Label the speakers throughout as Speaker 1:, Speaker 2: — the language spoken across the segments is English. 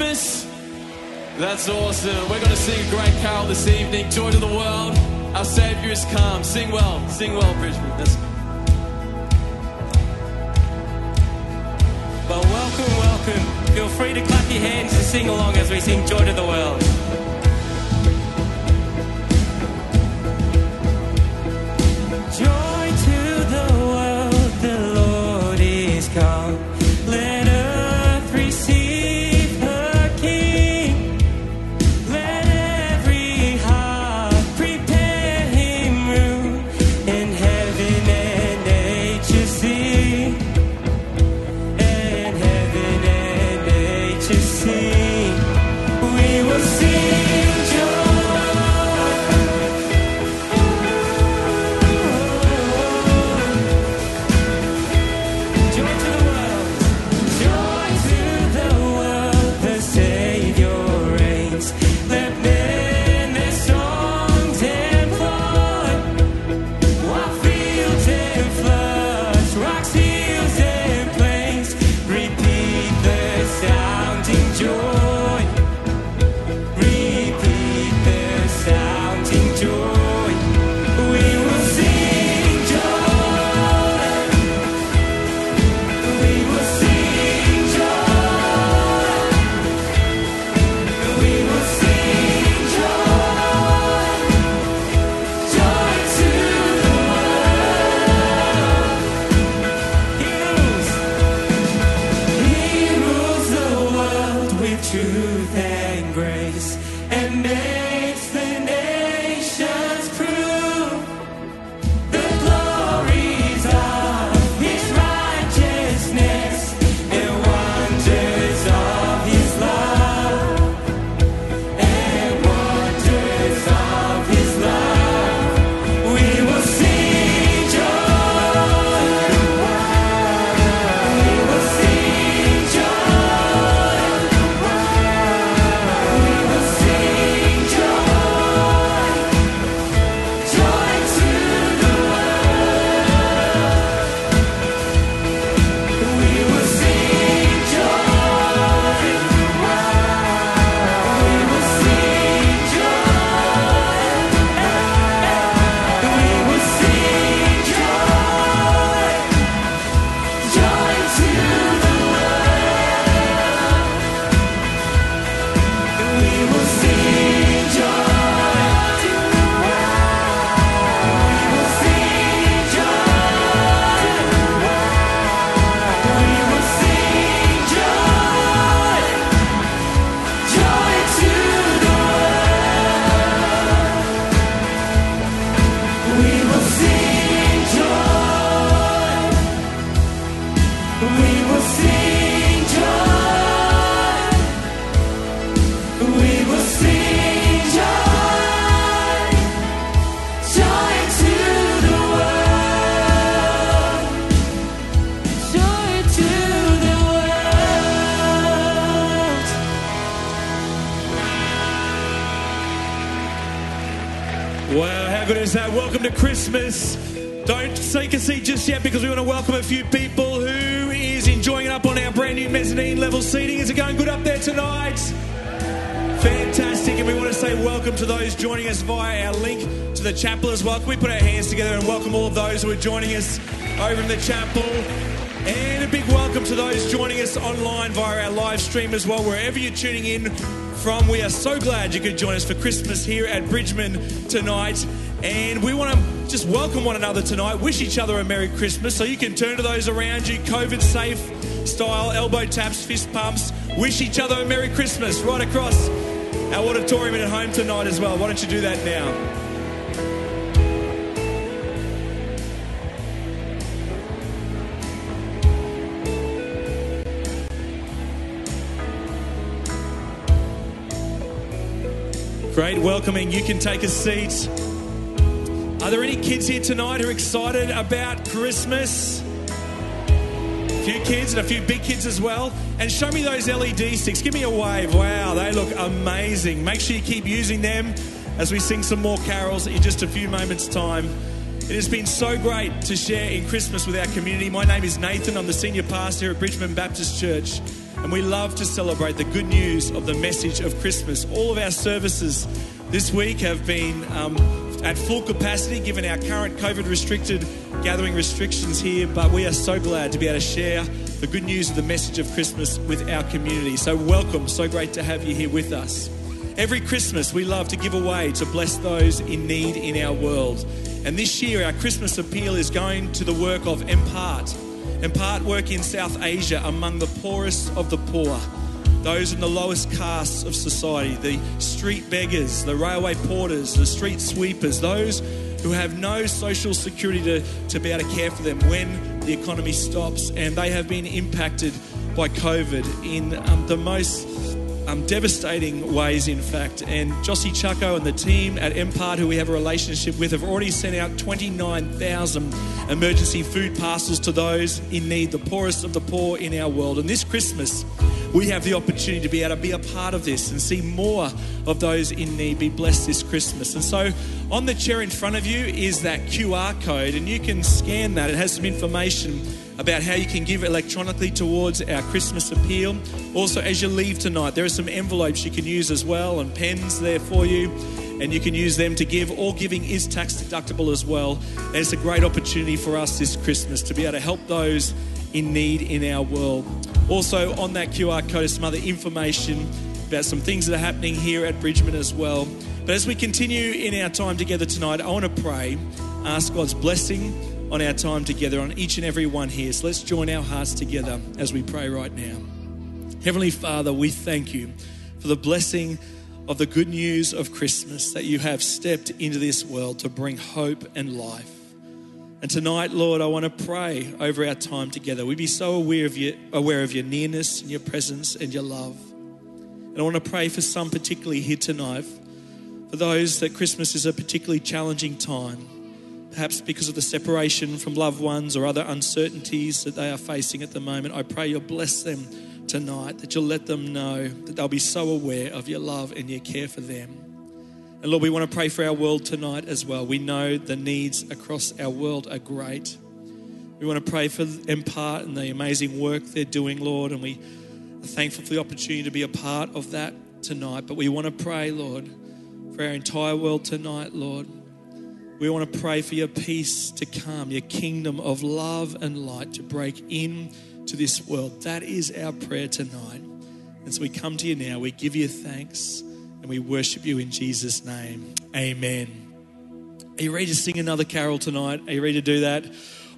Speaker 1: Christmas? That's awesome. We're going to sing a great carol this evening. Joy to the world. Our Savior is come. Sing well. Sing well, Bridgeman. That's...
Speaker 2: But welcome, welcome. Feel free to clap your hands and sing along as we sing Joy to the World.
Speaker 3: A seat just yet because we want to welcome a few people who is enjoying it up on our brand new mezzanine level seating. Is it going good up there tonight? Fantastic. And we want to say welcome to those joining us via our link to the chapel as well. Can we put our hands together and welcome all of those who are joining us over in the chapel? And a big welcome to those joining us online via our live stream as well, wherever you're tuning in from. We are so glad you could join us for Christmas here at Bridgeman tonight. And we want to just welcome one another tonight, wish each other a Merry Christmas. So you can turn to those around you, COVID safe style, elbow taps, fist pumps, wish each other a Merry Christmas right across our auditorium and at home tonight as well. Why don't you do that now? Great, welcoming. You can take a seat. Are there any kids here tonight who are excited about Christmas? A few kids and a few big kids as well. And show me those LED sticks. Give me a wave. Wow, they look amazing. Make sure you keep using them as we sing some more carols in just a few moments' time. It has been so great to share in Christmas with our community. My name is Nathan. I'm the senior pastor here at Bridgeman Baptist Church. And we love to celebrate the good news of the message of Christmas. All of our services this week have been um, at full capacity given our current COVID restricted gathering restrictions here. But we are so glad to be able to share the good news of the message of Christmas with our community. So, welcome. So great to have you here with us. Every Christmas, we love to give away to bless those in need in our world. And this year, our Christmas appeal is going to the work of Empart Empart work in South Asia among the poorest of the poor, those in the lowest castes of society, the street beggars, the railway porters, the street sweepers, those who have no social security to, to be able to care for them when the economy stops. And they have been impacted by COVID in um, the most um, devastating ways, in fact. And Jossy Chacko and the team at Empart, who we have a relationship with, have already sent out 29,000 emergency food parcels to those in need, the poorest of the poor in our world. And this Christmas, we have the opportunity to be able to be a part of this and see more of those in need be blessed this Christmas. And so, on the chair in front of you is that QR code, and you can scan that. It has some information about how you can give electronically towards our Christmas appeal. Also, as you leave tonight, there are some envelopes you can use as well and pens there for you. And you can use them to give. All giving is tax deductible as well. And it's a great opportunity for us this Christmas to be able to help those in need in our world. Also, on that QR code is some other information about some things that are happening here at Bridgeman as well. But as we continue in our time together tonight, I want to pray, ask God's blessing on our time together on each and every one here. So let's join our hearts together as we pray right now. Heavenly Father, we thank you for the blessing of the good news of Christmas that you have stepped into this world to bring hope and life. And tonight, Lord, I want to pray over our time together. We be so aware of your, aware of your nearness and your presence and your love. And I want to pray for some particularly here tonight, for those that Christmas is a particularly challenging time perhaps because of the separation from loved ones or other uncertainties that they are facing at the moment. I pray you'll bless them tonight, that you'll let them know that they'll be so aware of your love and your care for them. And Lord, we want to pray for our world tonight as well. We know the needs across our world are great. We want to pray for Empart and the amazing work they're doing, Lord, and we are thankful for the opportunity to be a part of that tonight. But we want to pray, Lord, for our entire world tonight, Lord. We want to pray for your peace to come, your kingdom of love and light to break in to this world. That is our prayer tonight. And so we come to you now, we give you thanks, and we worship you in Jesus' name. Amen. Are you ready to sing another carol tonight? Are you ready to do that?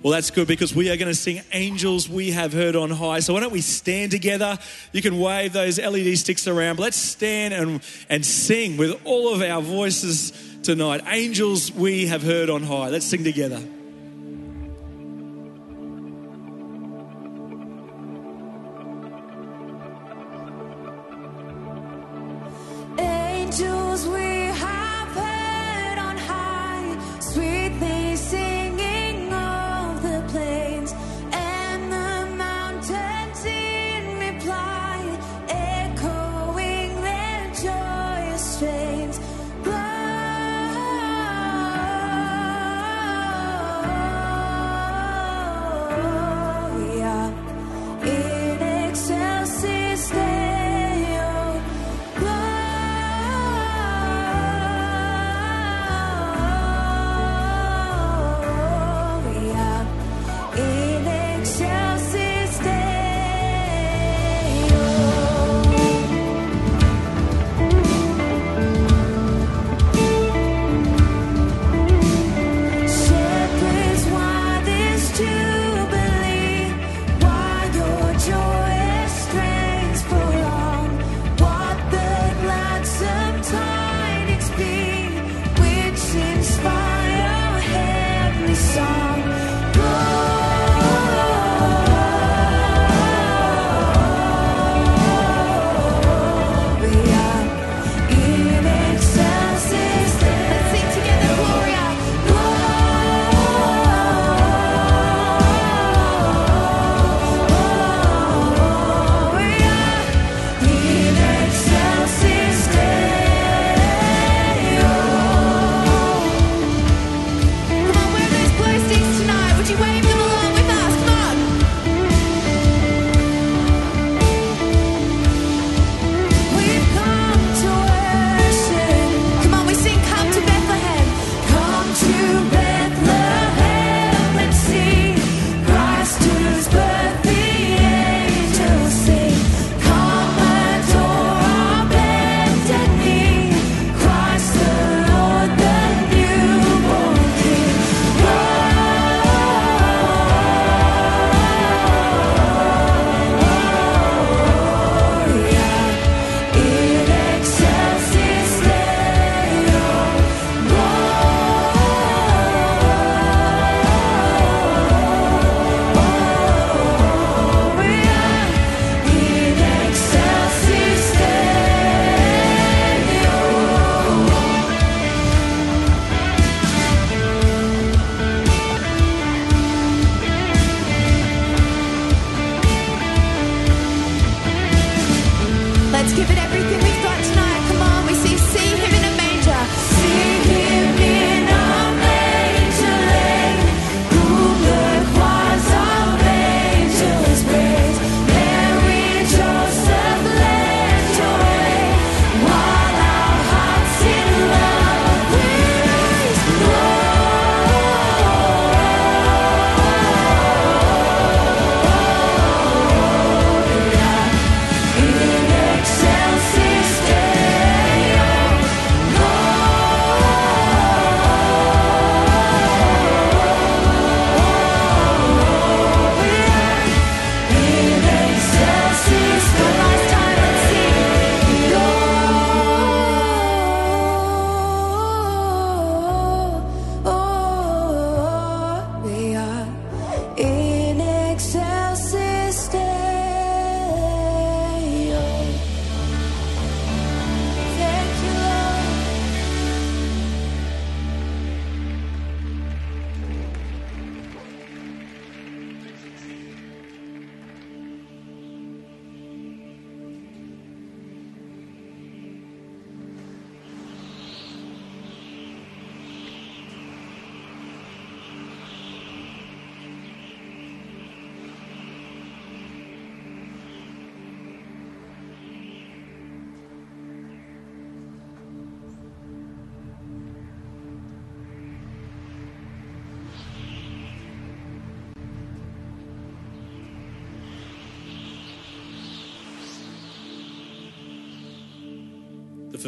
Speaker 3: Well, that's good because we are going to sing Angels We Have Heard on High. So why don't we stand together? You can wave those LED sticks around. But let's stand and, and sing with all of our voices tonight. Angels we have heard on high. Let's sing together.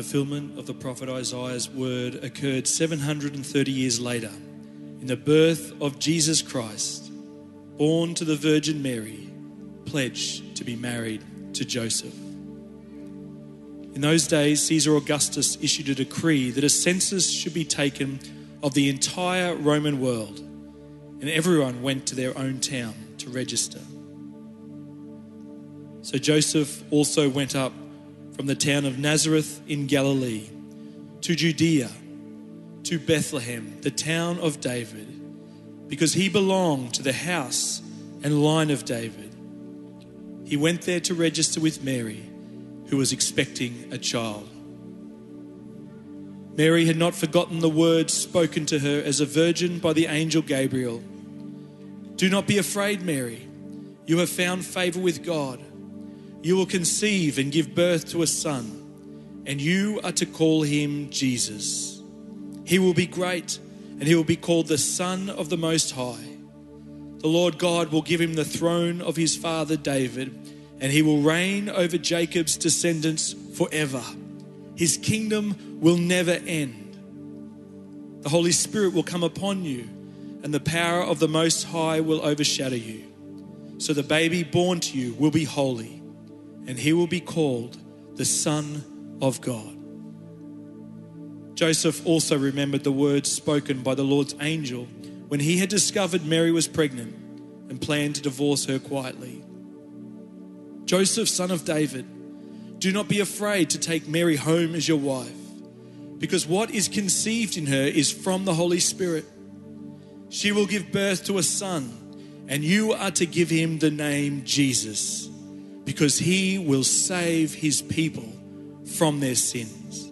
Speaker 3: Fulfillment of the prophet Isaiah's word occurred 730 years later in the birth of Jesus Christ, born to the Virgin Mary, pledged to be married to Joseph. In those days, Caesar Augustus issued a decree that a census should be taken of the entire Roman world, and everyone went to their own town to register. So Joseph also went up from the town of Nazareth in Galilee to Judea, to Bethlehem, the town of David, because he belonged to the house and line of David. He went there to register with Mary who was expecting a child. Mary had not forgotten the words spoken to her as a virgin by the angel Gabriel. Do not be afraid, Mary. You have found favor with God. You will conceive and give birth to a son, and you are to call him Jesus. He will be great, and he will be called the Son of the Most High. The Lord God will give him the throne of his father David and he will reign over Jacob's descendants forever. His kingdom will never end. The Holy Spirit will come upon you, and the power of the Most High will overshadow you. So the baby born to you will be holy, and he will be called the Son of God. Joseph also remembered the words spoken by the Lord's angel when he had discovered Mary was pregnant and planned to divorce her quietly. Joseph, son of David, do not be afraid to take Mary home as your wife, because what is conceived in her is from the Holy Spirit. She will give birth to a son, and you are to give him the name Jesus, because he will save his people from their sins.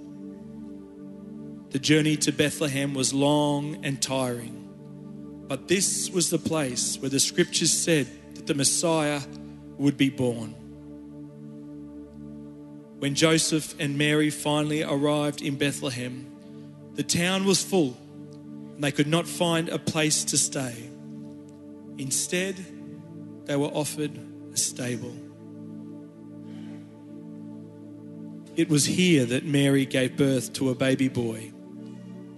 Speaker 3: The journey to Bethlehem was long and tiring, but this was the place where the scriptures said that the Messiah would be born. When Joseph and Mary finally arrived in Bethlehem, the town was full and they could not find a place to stay. Instead, they were offered a stable. It was here that Mary gave birth to a baby boy,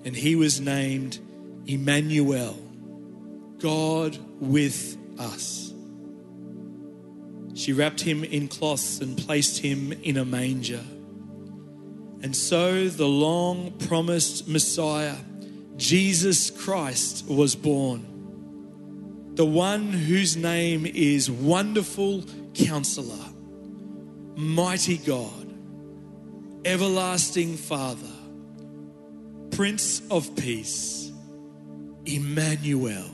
Speaker 3: and he was named Emmanuel, God with us. She wrapped him in cloths and placed him in a manger. And so the long promised Messiah, Jesus Christ, was born. The one whose name is Wonderful Counselor, Mighty God, Everlasting Father, Prince of Peace, Emmanuel,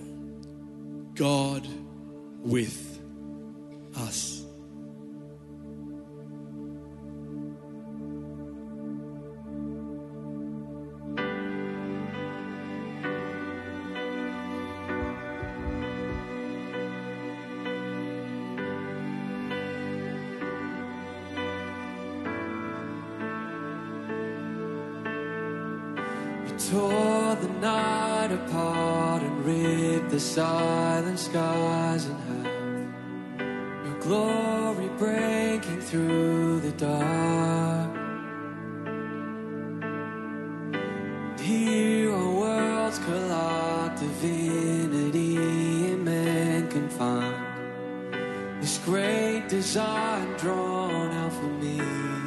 Speaker 3: God with us.
Speaker 1: Design drawn out for me.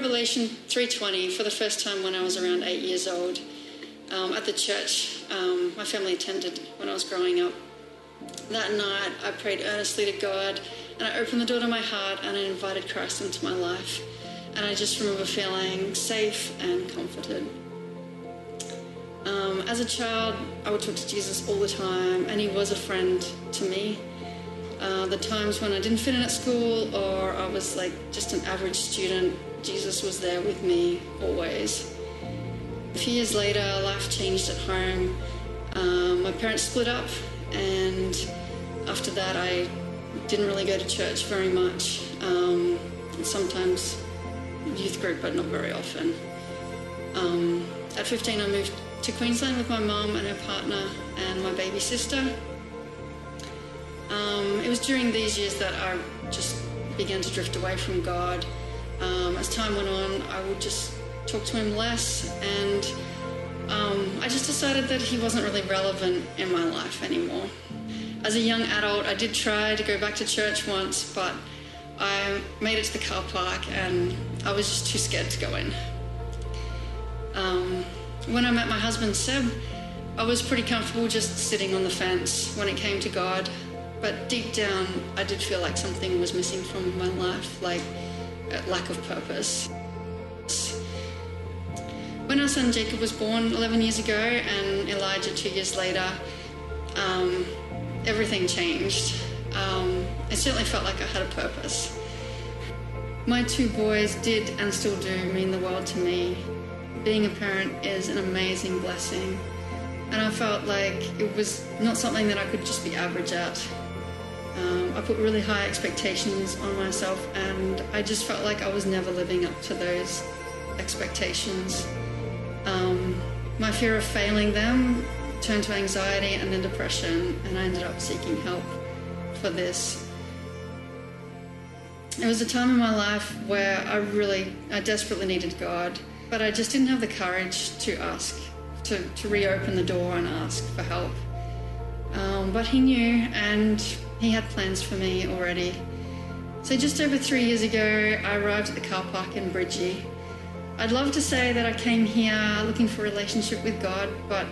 Speaker 4: Revelation 3:20 for the first time when I was around eight years old um, at the church um, my family attended when I was growing up. That night, I prayed earnestly to God, and I opened the door to my heart and I invited Christ into my life. And I just remember feeling safe and comforted. Um, as a child, I would talk to Jesus all the time, and he was a friend to me. Uh, the times when I didn't fit in at school or I was like just an average student, Jesus was there with me always. A few years later, life changed at home. Um, my parents split up, and after that, I didn't really go to church very much. Um, sometimes youth group, but not very often. Um, at 15, I moved to Queensland with my mum and her partner and my baby sister. Um, it was during these years that I just began to drift away from God. Um, as time went on, I would just talk to Him less, and um, I just decided that He wasn't really relevant in my life anymore. As a young adult, I did try to go back to church once, but I made it to the car park and I was just too scared to go in. Um, when I met my husband Seb, I was pretty comfortable just sitting on the fence when it came to God. But deep down, I did feel like something was missing from my life, like a lack of purpose. When our son Jacob was born 11 years ago and Elijah two years later, um, everything changed. Um, it certainly felt like I had a purpose. My two boys did and still do mean the world to me. Being a parent is an amazing blessing. And I felt like it was not something that I could just be average at. Um, I put really high expectations on myself, and I just felt like I was never living up to those expectations. Um, my fear of failing them turned to anxiety and then depression, and I ended up seeking help for this. It was a time in my life where I really, I desperately needed God, but I just didn't have the courage to ask, to, to reopen the door and ask for help. Um, but he knew and he had plans for me already. So just over three years ago, I arrived at the car park in Bridgie. I'd love to say that I came here looking for a relationship with God, but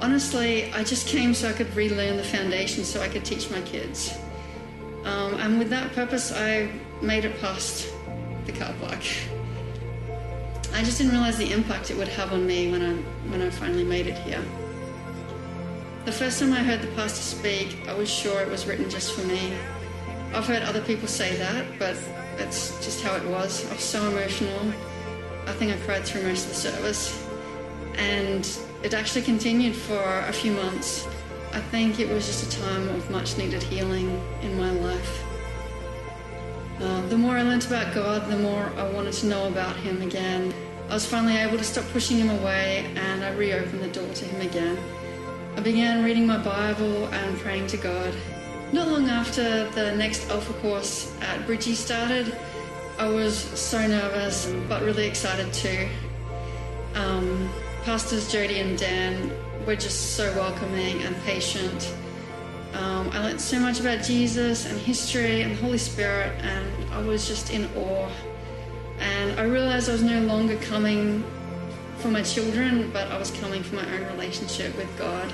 Speaker 4: honestly, I just came so I could relearn the foundation so I could teach my kids. Um, and with that purpose, I made it past the car park. I just didn't realize the impact it would have on me when I, when I finally made it here. The first time I heard the pastor speak, I was sure it was written just for me. I've heard other people say that, but that's just how it was. I was so emotional. I think I cried through most of the service. And it actually continued for a few months. I think it was just a time of much needed healing in my life. Uh, the more I learnt about God, the more I wanted to know about Him again. I was finally able to stop pushing Him away and I reopened the door to Him again. I began reading my Bible and praying to God. Not long after the next Alpha course at Bridgie started, I was so nervous but really excited too. Um, Pastors Jody and Dan were just so welcoming and patient. Um, I learned so much about Jesus and history and the Holy Spirit, and I was just in awe. And I realized I was no longer coming for my children, but I was coming for my own relationship with God.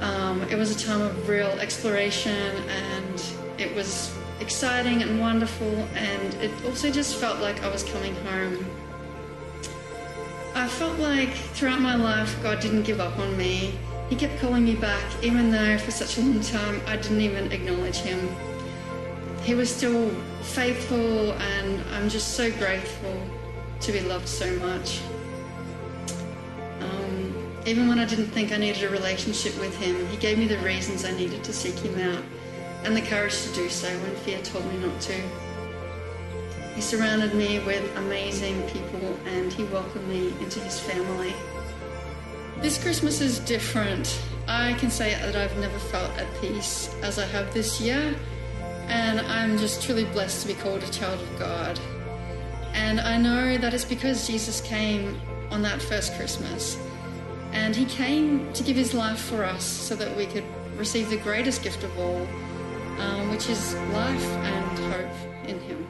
Speaker 4: Um, it was a time of real exploration, and it was exciting and wonderful, and it also just felt like I was coming home. I felt like throughout my life, God didn't give up on me. He kept calling me back, even though for such a long time I didn't even acknowledge Him. He was still faithful, and I'm just so grateful to be loved so much. Even when I didn't think I needed a relationship with Him, He gave me the reasons I needed to seek Him out and the courage to do so when fear told me not to. He surrounded me with amazing people and He welcomed me into His family. This Christmas is different. I can say that I've never felt at peace as I have this year, and I'm just truly blessed to be called a child of God. And I know that it's because Jesus came on that first Christmas. And he came to give his life for us so that we could receive the greatest gift of all, um, which is life and hope in him.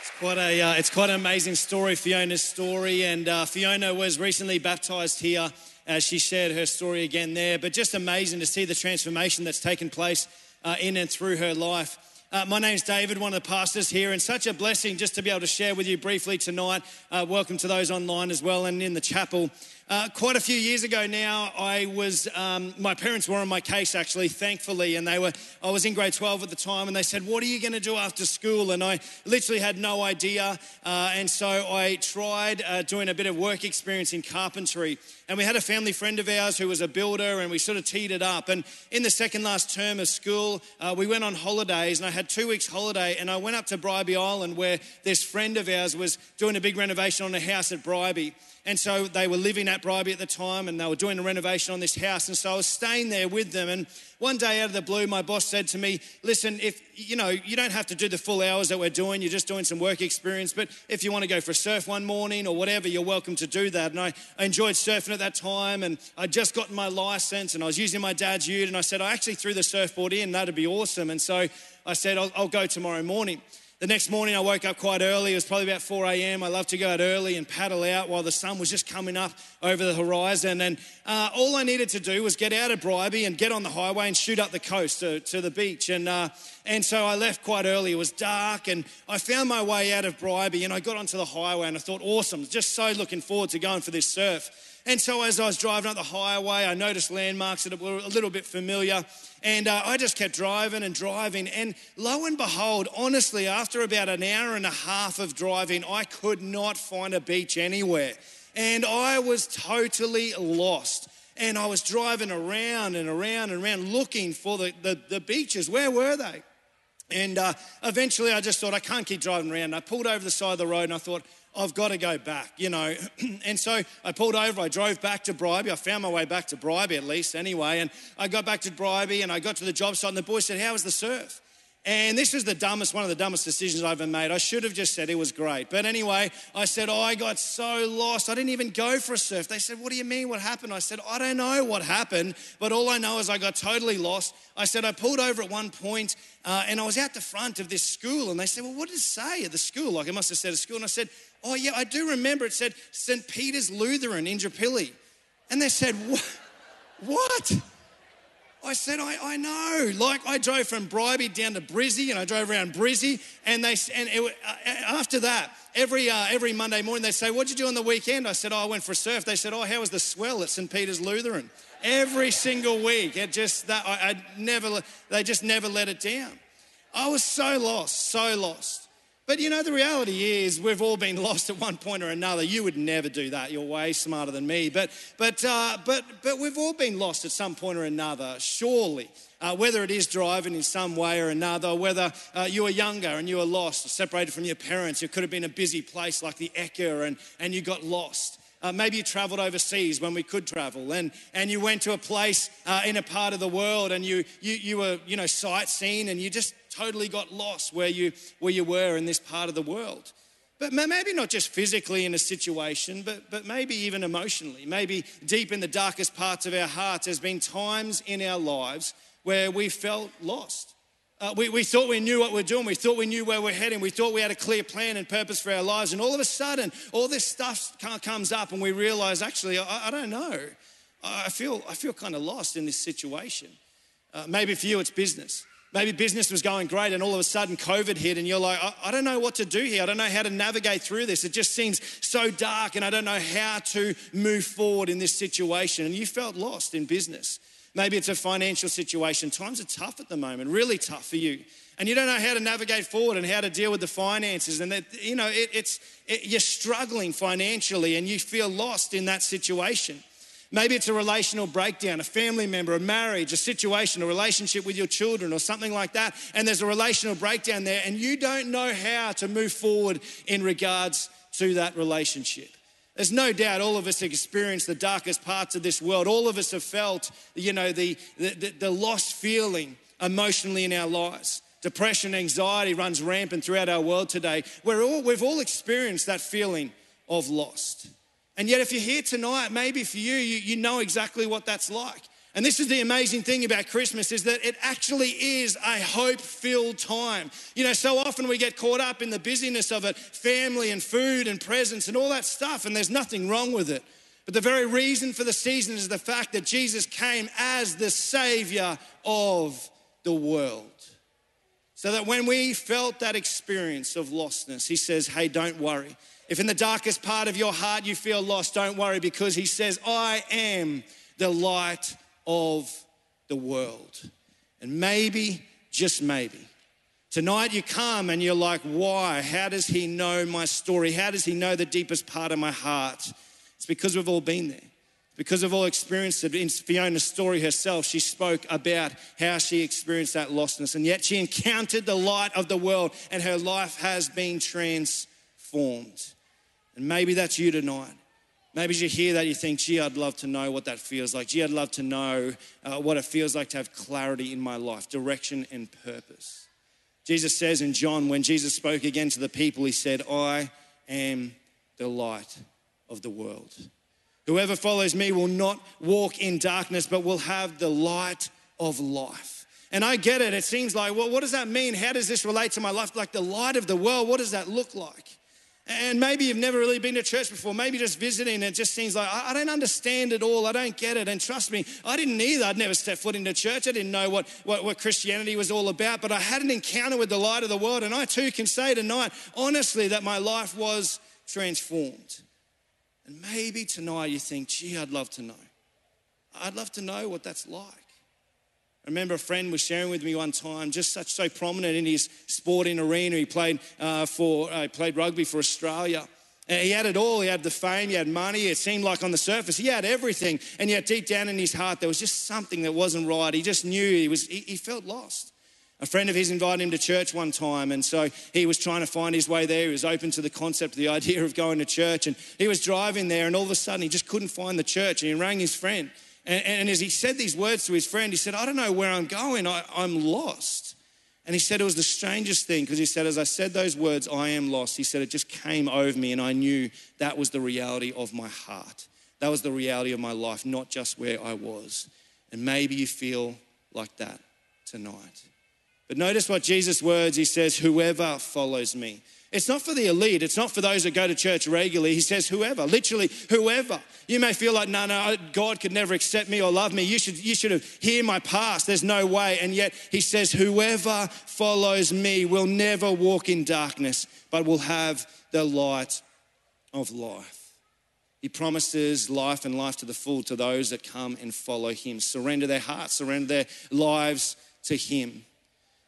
Speaker 3: It's quite a, uh, it's quite an amazing story, Fiona's story. And uh, Fiona was recently baptized here as she shared her story again there. But just amazing to see the transformation that's taken place uh, in and through her life. Uh, my name's David, one of the pastors here, and such a blessing just to be able to share with you briefly tonight. Uh, welcome to those online as well and in the chapel. Uh, quite a few years ago now, I was, um, my parents were on my case actually, thankfully, and they were, I was in grade 12 at the time, and they said, What are you going to do after school? And I literally had no idea. Uh, and so I tried uh, doing a bit of work experience in carpentry. And we had a family friend of ours who was a builder, and we sort of teed it up. And in the second last term of school, uh, we went on holidays, and I had two weeks' holiday, and I went up to Bribie Island where this friend of ours was doing a big renovation on a house at Bribie. And so they were living at Bribie at the time and they were doing a renovation on this house. And so I was staying there with them. And one day out of the blue, my boss said to me, Listen, if you know, you don't have to do the full hours that we're doing, you're just doing some work experience. But if you want to go for a surf one morning or whatever, you're welcome to do that. And I, I enjoyed surfing at that time. And I'd just gotten my license and I was using my dad's ute. And I said, I actually threw the surfboard in, that'd be awesome. And so I said, I'll, I'll go tomorrow morning. The next morning, I woke up quite early. It was probably about 4 a.m. I love to go out early and paddle out while the sun was just coming up over the horizon. And uh, all I needed to do was get out of Bribie and get on the highway and shoot up the coast to, to the beach. And, uh, and so I left quite early. It was dark, and I found my way out of Bribie and I got onto the highway. And I thought, awesome, just so looking forward to going for this surf. And so as I was driving up the highway, I noticed landmarks that were a little bit familiar. And uh, I just kept driving and driving. And lo and behold, honestly, after about an hour and a half of driving, I could not find a beach anywhere. And I was totally lost. And I was driving around and around and around looking for the, the, the beaches. Where were they? And uh, eventually I just thought, I can't keep driving around. I pulled over the side of the road and I thought, I've got to go back, you know. and so I pulled over, I drove back to Bribie. I found my way back to Bribie at least anyway. And I got back to Bribie and I got to the job site and the boy said, How was the surf? And this was the dumbest, one of the dumbest decisions I've ever made. I should have just said it was great. But anyway, I said, Oh, I got so lost. I didn't even go for a surf. They said, What do you mean? What happened? I said, I don't know what happened, but all I know is I got totally lost. I said, I pulled over at one point, uh, and I was out the front of this school. And they said, Well, what did it say at the school? Like it must have said a school. And I said, Oh, yeah, I do remember it said St. Peter's Lutheran in Indooroopilly. And they said, What? What? I said, I, I know. Like I drove from Bribie down to Brizzy, and I drove around Brizzy, and they and it, uh, after that, every uh, every Monday morning they say, "What'd you do on the weekend?" I said, "Oh, I went for a surf." They said, "Oh, how was the swell at St Peter's Lutheran?" Every single week, it just that I, I never they just never let it down. I was so lost, so lost. But you know, the reality is we've all been lost at one point or another. You would never do that. You're way smarter than me. But, but, uh, but, but we've all been lost at some point or another, surely. Uh, whether it is driving in some way or another, whether uh, you were younger and you were lost, separated from your parents, you could have been a busy place like the Ekka and, and you got lost. Uh, maybe you traveled overseas when we could travel and, and you went to a place uh, in a part of the world and you, you, you were, you know, sightseeing and you just totally got lost where you, where you were in this part of the world. But maybe not just physically in a situation, but, but maybe even emotionally. Maybe deep in the darkest parts of our hearts, there's been times in our lives where we felt lost. Uh, we, we thought we knew what we're doing. We thought we knew where we're heading. We thought we had a clear plan and purpose for our lives. And all of a sudden, all this stuff comes up, and we realize, actually, I, I don't know. I feel, I feel kind of lost in this situation. Uh, maybe for you, it's business. Maybe business was going great, and all of a sudden, COVID hit, and you're like, I, I don't know what to do here. I don't know how to navigate through this. It just seems so dark, and I don't know how to move forward in this situation. And you felt lost in business. Maybe it's a financial situation. Times are tough at the moment, really tough for you. And you don't know how to navigate forward and how to deal with the finances. And that, you know, it, it's, it, you're struggling financially and you feel lost in that situation. Maybe it's a relational breakdown, a family member, a marriage, a situation, a relationship with your children, or something like that. And there's a relational breakdown there, and you don't know how to move forward in regards to that relationship. There's no doubt all of us have experienced the darkest parts of this world. All of us have felt, you know, the, the, the lost feeling emotionally in our lives. Depression, anxiety runs rampant throughout our world today. We're all, we've all experienced that feeling of lost. And yet, if you're here tonight, maybe for you, you, you know exactly what that's like. And this is the amazing thing about Christmas is that it actually is a hope-filled time. You know, so often we get caught up in the busyness of it, family and food and presents and all that stuff, and there's nothing wrong with it. But the very reason for the season is the fact that Jesus came as the Savior of the world. So that when we felt that experience of lostness, He says, Hey, don't worry. If in the darkest part of your heart you feel lost, don't worry because He says, I am the light of the world. And maybe, just maybe, tonight you come and you're like, why? How does he know my story? How does he know the deepest part of my heart? It's because we've all been there. Because we've all experienced it. In Fiona's story herself, she spoke about how she experienced that lostness, and yet she encountered the light of the world, and her life has been transformed. And maybe that's you tonight. Maybe as you hear that, you think, gee, I'd love to know what that feels like. Gee, I'd love to know uh, what it feels like to have clarity in my life, direction and purpose. Jesus says in John, when Jesus spoke again to the people, he said, I am the light of the world. Whoever follows me will not walk in darkness, but will have the light of life. And I get it. It seems like, well, what does that mean? How does this relate to my life? Like the light of the world, what does that look like? And maybe you've never really been to church before, maybe just visiting, it just seems like I don't understand it all, I don't get it. And trust me, I didn't either. I'd never stepped foot into church, I didn't know what, what, what Christianity was all about, but I had an encounter with the light of the world. And I too can say tonight, honestly, that my life was transformed. And maybe tonight you think, gee, I'd love to know. I'd love to know what that's like. I remember a friend was sharing with me one time, just such so prominent in his sporting arena. He played uh, for uh, played rugby for Australia. And he had it all. He had the fame, he had money. It seemed like on the surface he had everything, and yet deep down in his heart there was just something that wasn't right. He just knew he was. He, he felt lost. A friend of his invited him to church one time, and so he was trying to find his way there. He was open to the concept, the idea of going to church, and he was driving there, and all of a sudden he just couldn't find the church, and he rang his friend. And, and, as he said these words to his friend, he said, I don't know where I'm going, I, I'm lost. And he said it was the strangest thing because he said, as I said those words, I am lost, he said it just came over me and I knew that was the reality of my heart. That was the reality of my life, not just where I was. And maybe you feel like that tonight. But notice what Jesus' words, he says, Whoever follows me. It's not for the elite. It's not for those that go to church regularly. He says, whoever, literally, whoever. You may feel like, no, no, God could never accept me or love me. You should, you should have hear my past. There's no way. And yet he says, whoever follows me will never walk in darkness, but will have the light of life. He promises life and life to the full to those that come and follow him. Surrender their hearts, surrender their lives to him.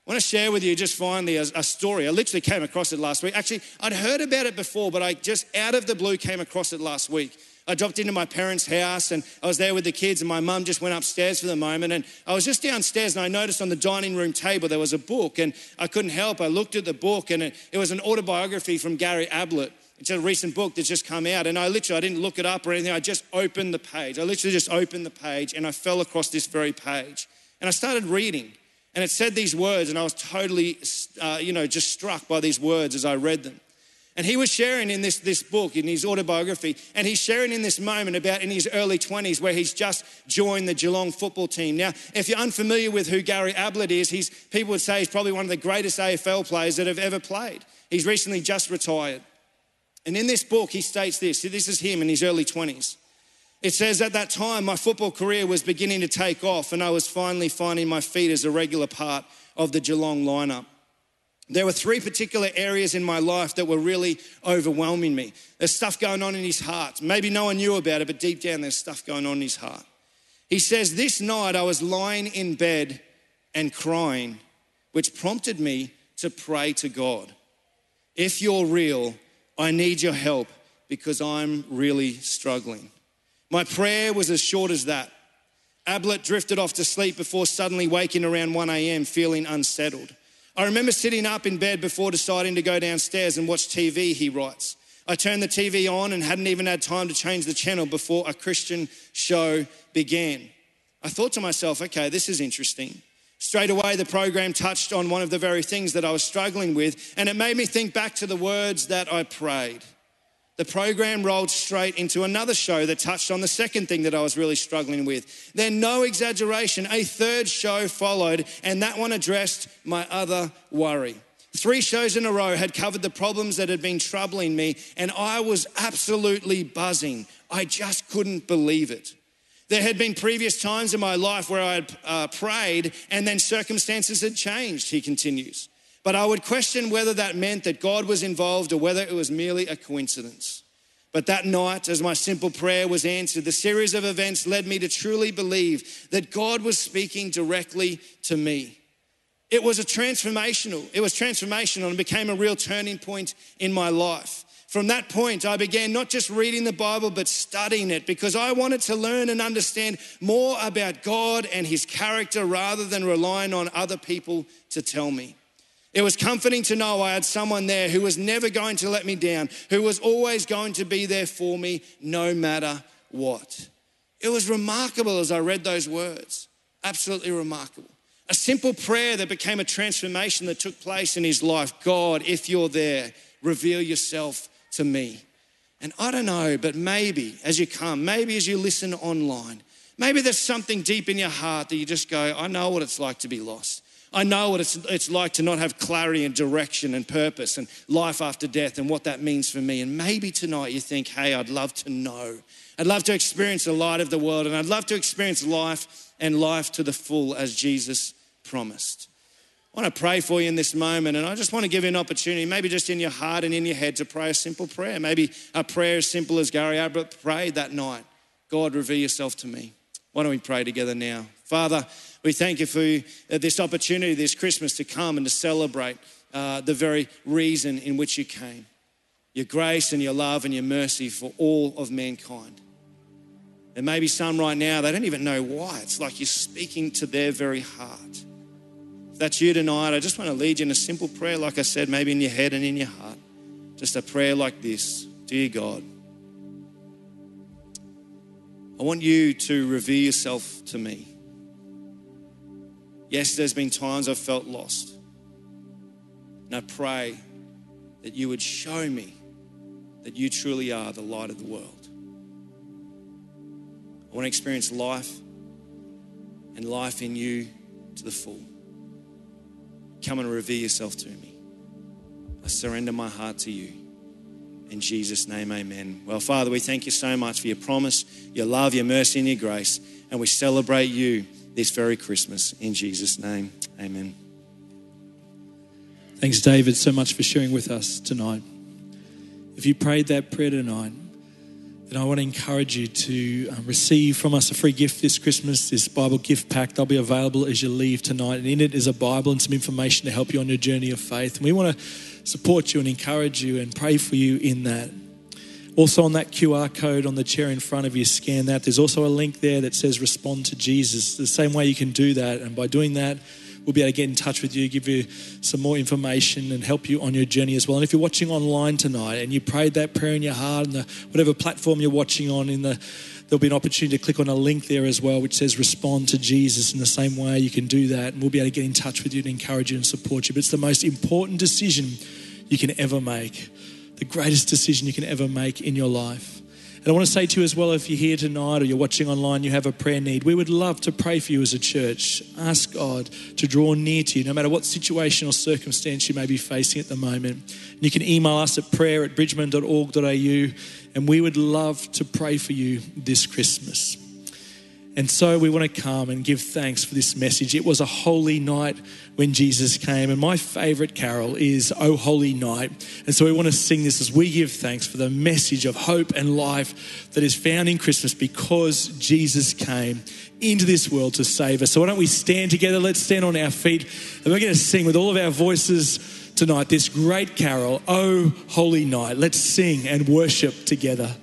Speaker 3: I want to share with you just finally a, a, story. I literally came across it last week. Actually, I'd heard about it before, but I just out of the blue came across it last week. I dropped into my parents' house and I was there with the kids, and my mum just went upstairs for the moment. And I was just downstairs and I noticed on the dining room table there was a book, and I couldn't help. I looked at the book, and it, it was an autobiography from Gary Ablett. It's a recent book that's just come out, and I literally I didn't look it up or anything. I just opened the page. I literally just opened the page, and I fell across this very page, and I started reading. And it said these words, and I was totally, uh, you know, just struck by these words as I read them. And he was sharing in this, this book, in his autobiography, and he's sharing in this moment about in his early 20s where he's just joined the Geelong football team. Now, if you're unfamiliar with who Gary Ablett is, he's, people would say he's probably one of the greatest AFL players that have ever played. He's recently just retired. And in this book, he states this this is him in his early 20s. It says, At that time, my football career was beginning to take off, and I was finally finding my feet as a regular part of the Geelong lineup. There were three particular areas in my life that were really overwhelming me. There's stuff going on in his heart. Maybe no one knew about it, but deep down, there's stuff going on in his heart. He says, This night I was lying in bed and crying, which prompted me to pray to God. If you're real, I need your help because I'm really struggling. My prayer was as short as that. Ablett drifted off to sleep before suddenly waking around 1 a.m. feeling unsettled. I remember sitting up in bed before deciding to go downstairs and watch TV, he writes. I turned the TV on and hadn't even had time to change the channel before a Christian show began. I thought to myself, okay, this is interesting. Straight away, the program touched on one of the very things that I was struggling with, and it made me think back to the words that I prayed the program rolled straight into another show that touched on the second thing that I was really struggling with. Then, no exaggeration, a third show followed, and that one addressed my other worry. Three shows in a row had covered the problems that had been troubling me, and I was absolutely buzzing. I just couldn't believe it. There had been previous times in my life where I had uh, prayed, and then circumstances had changed, he continues. But I would question whether that meant that God was involved or whether it was merely a coincidence. But that night, as my simple prayer was answered, the series of events led me to truly believe that God was speaking directly to me. It was a transformational, it was transformational and became a real turning point in my life. From that point, I began not just reading the Bible, but studying it because I wanted to learn and understand more about God and His character rather than relying on other people to tell me. It was comforting to know I had someone there who was never going to let me down, who was always going to be there for me no matter what. It was remarkable as I read those words. Absolutely remarkable. A simple prayer that became a transformation that took place in his life. God, if you're there, reveal yourself to me. And I don't know, but maybe as you come, maybe as you listen online, maybe there's something deep in your heart that you just go, I know what it's like to be lost. I know what it's, it's like to not have clarity and direction and purpose and life after death and what that means for me. And maybe tonight you think, hey, I'd love to know. I'd love to experience the light of the world and I'd love to experience life and life to the full as Jesus promised. I want to pray for you in this moment, and I just want to give you an opportunity, maybe just in your heart and in your head, to pray a simple prayer. Maybe a prayer as simple as Gary Ablett prayed that night God, reveal yourself to me. Why don't we pray together now? Father, we thank you for uh, this opportunity this Christmas to come and to celebrate uh, the very reason in which you came your grace and your love and your mercy for all of mankind. There may be some right now, they don't even know why. It's like you're speaking to their very heart. If that's you tonight, I just want to lead you in a simple prayer, like I said, maybe in your head and in your heart. Just a prayer like this Dear God, I want you to reveal yourself to me. Yes, there's been times I've felt lost. And I pray that you would show me that you truly are the light of the world. I want to experience life and life in you to the full. Come and reveal yourself to me. I surrender my heart to you. In Jesus' name, amen. Well, Father, we thank you so much for your promise, your love, your mercy, and your grace. And we celebrate you this very Christmas. In Jesus' name, amen.
Speaker 5: Thanks, David, so much for sharing with us tonight. If you prayed that prayer tonight, then I want to encourage you to um, receive from us a free gift this Christmas, this Bible gift pack. They'll be available as you leave tonight. And in it is a Bible and some information to help you on your journey of faith. And we want to support you and encourage you and pray for you in that. Also, on that QR code on the chair in front of you, scan that. There's also a link there that says respond to Jesus. The same way you can do that. And by doing that, we'll be able to get in touch with you, give you some more information, and help you on your journey as well. And if you're watching online tonight and you prayed that prayer in your heart, and whatever platform you're watching on, in the there'll be an opportunity to click on a link there as well, which says respond to Jesus. In the same way, you can do that, and we'll be able to get in touch with you and encourage you and support you. But it's the most important decision you can ever make, the greatest decision you can ever make in your life. And I want to say to you as well if you're here tonight or you're watching online, you have a prayer need, we would love to pray for you as a church. Ask God to draw near to you, no matter what situation or circumstance you may be facing at the moment. And you can email us at prayer at bridgeman.org.au, and we would love to pray for you this Christmas. And so we want to come and give thanks for this message. It was a holy night when Jesus came. And my favorite carol is Oh Holy Night. And so we want to sing this as we give thanks for the message of hope and life that is found in Christmas because Jesus came into this world to save us. So why don't we stand together? Let's stand on our feet. And we're going to sing with all of our voices tonight this great carol, Oh Holy Night. Let's sing and worship together.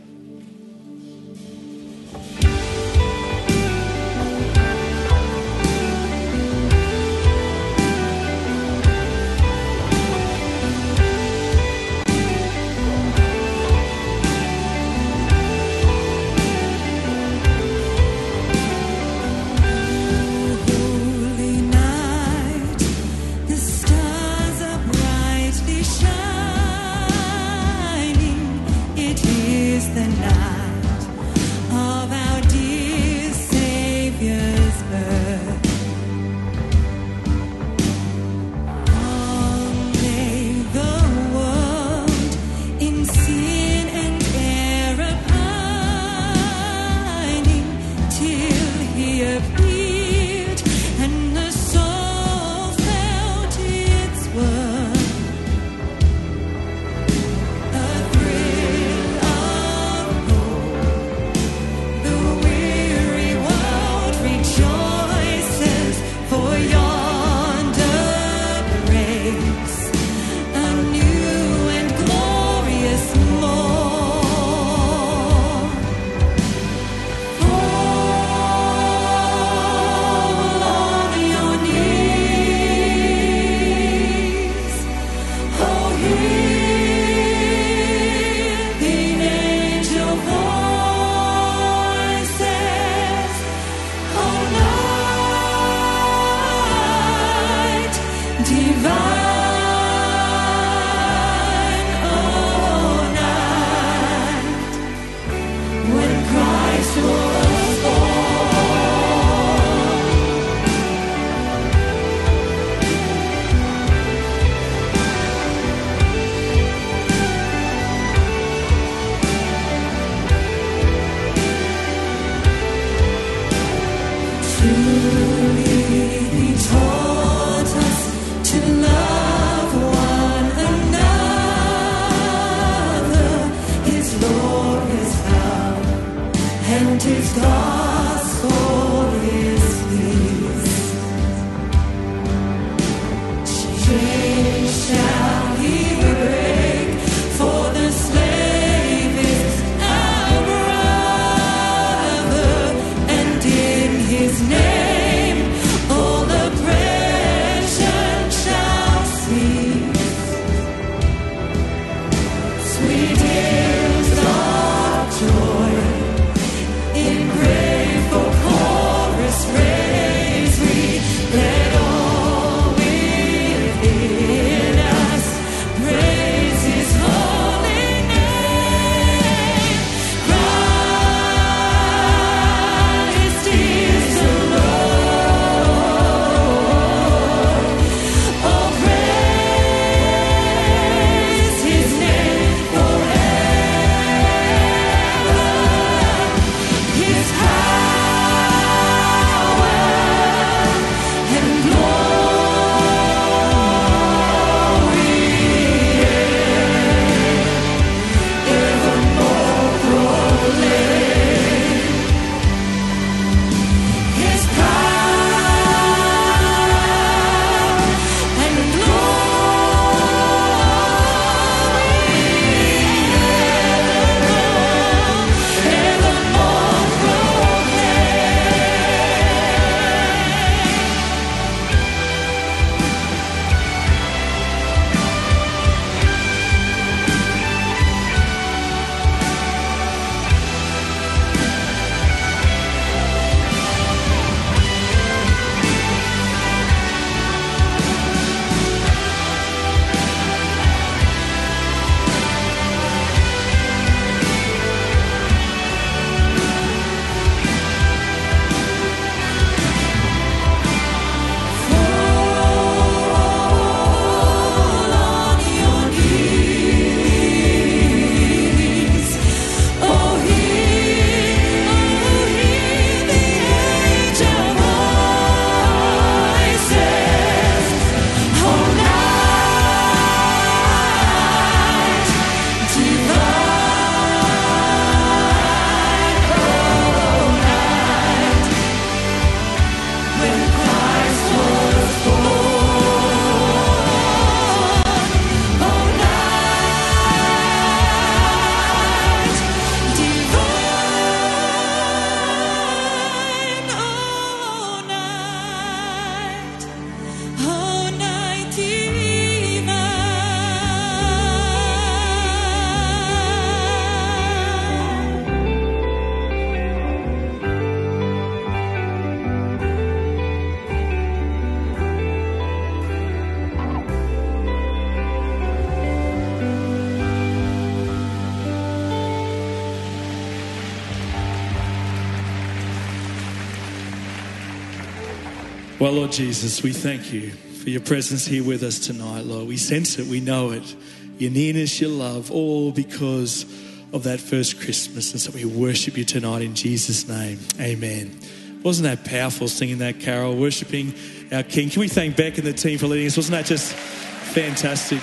Speaker 5: Well, Lord Jesus, we thank you for your presence here with us tonight, Lord. We sense it, we know it. Your nearness, your love, all because of that first Christmas. And so we worship you tonight in Jesus' name. Amen. Wasn't that powerful singing that carol, worshiping our King? Can we thank Beck and the team for leading us? Wasn't that just fantastic?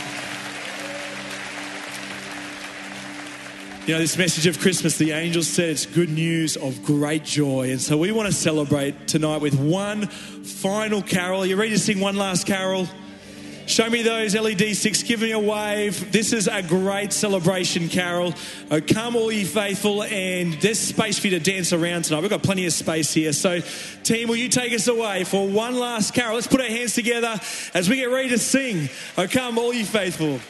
Speaker 5: You know, this message of Christmas, the angel said it's good news of great joy. And so we want to celebrate tonight with one final carol. You ready to sing one last carol? Show me those LED sticks. Give me a wave. This is a great celebration carol. Oh, come, all ye faithful, and there's space for you to dance around tonight. We've got plenty of space here. So, team, will you take us away for one last carol? Let's put our hands together as we get ready to sing. Oh, come, all ye faithful.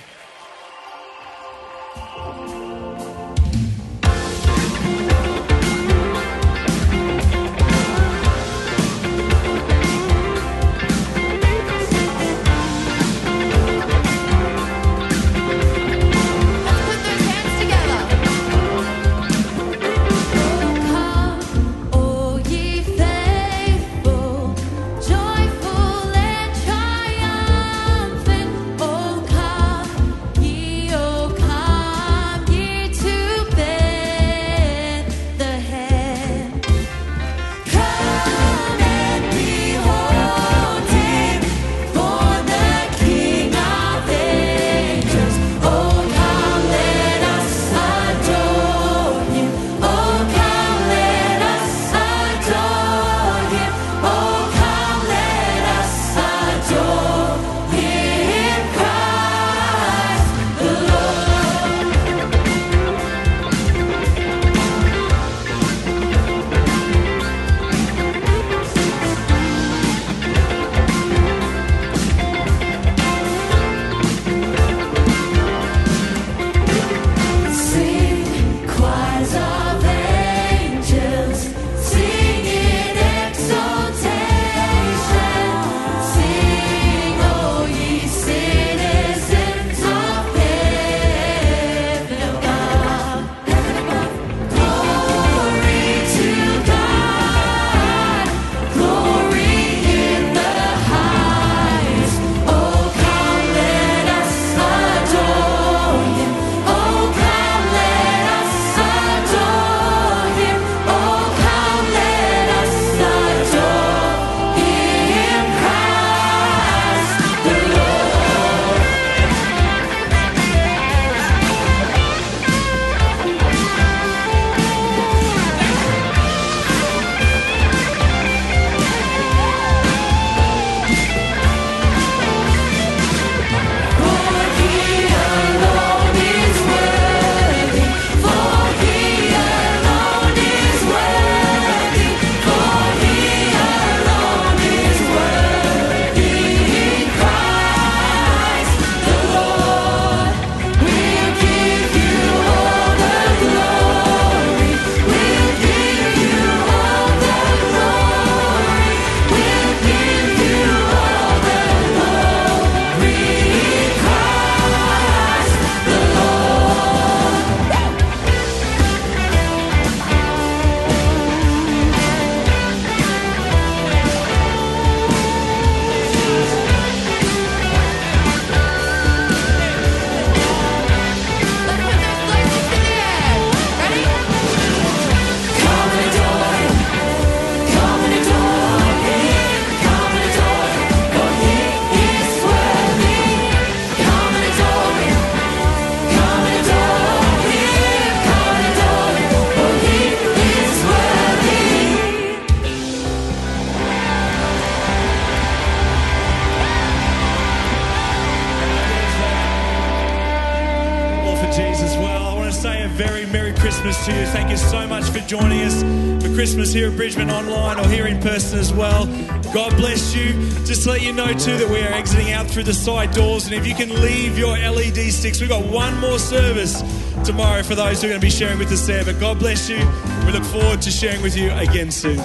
Speaker 5: Here at Bridgeman online or here in person as well. God bless you. Just to let you know too that we are exiting out through the side doors, and if you can leave your LED sticks, we've got one more service tomorrow for those who are going to be sharing with us there. But God bless you. We look forward to sharing with you again soon.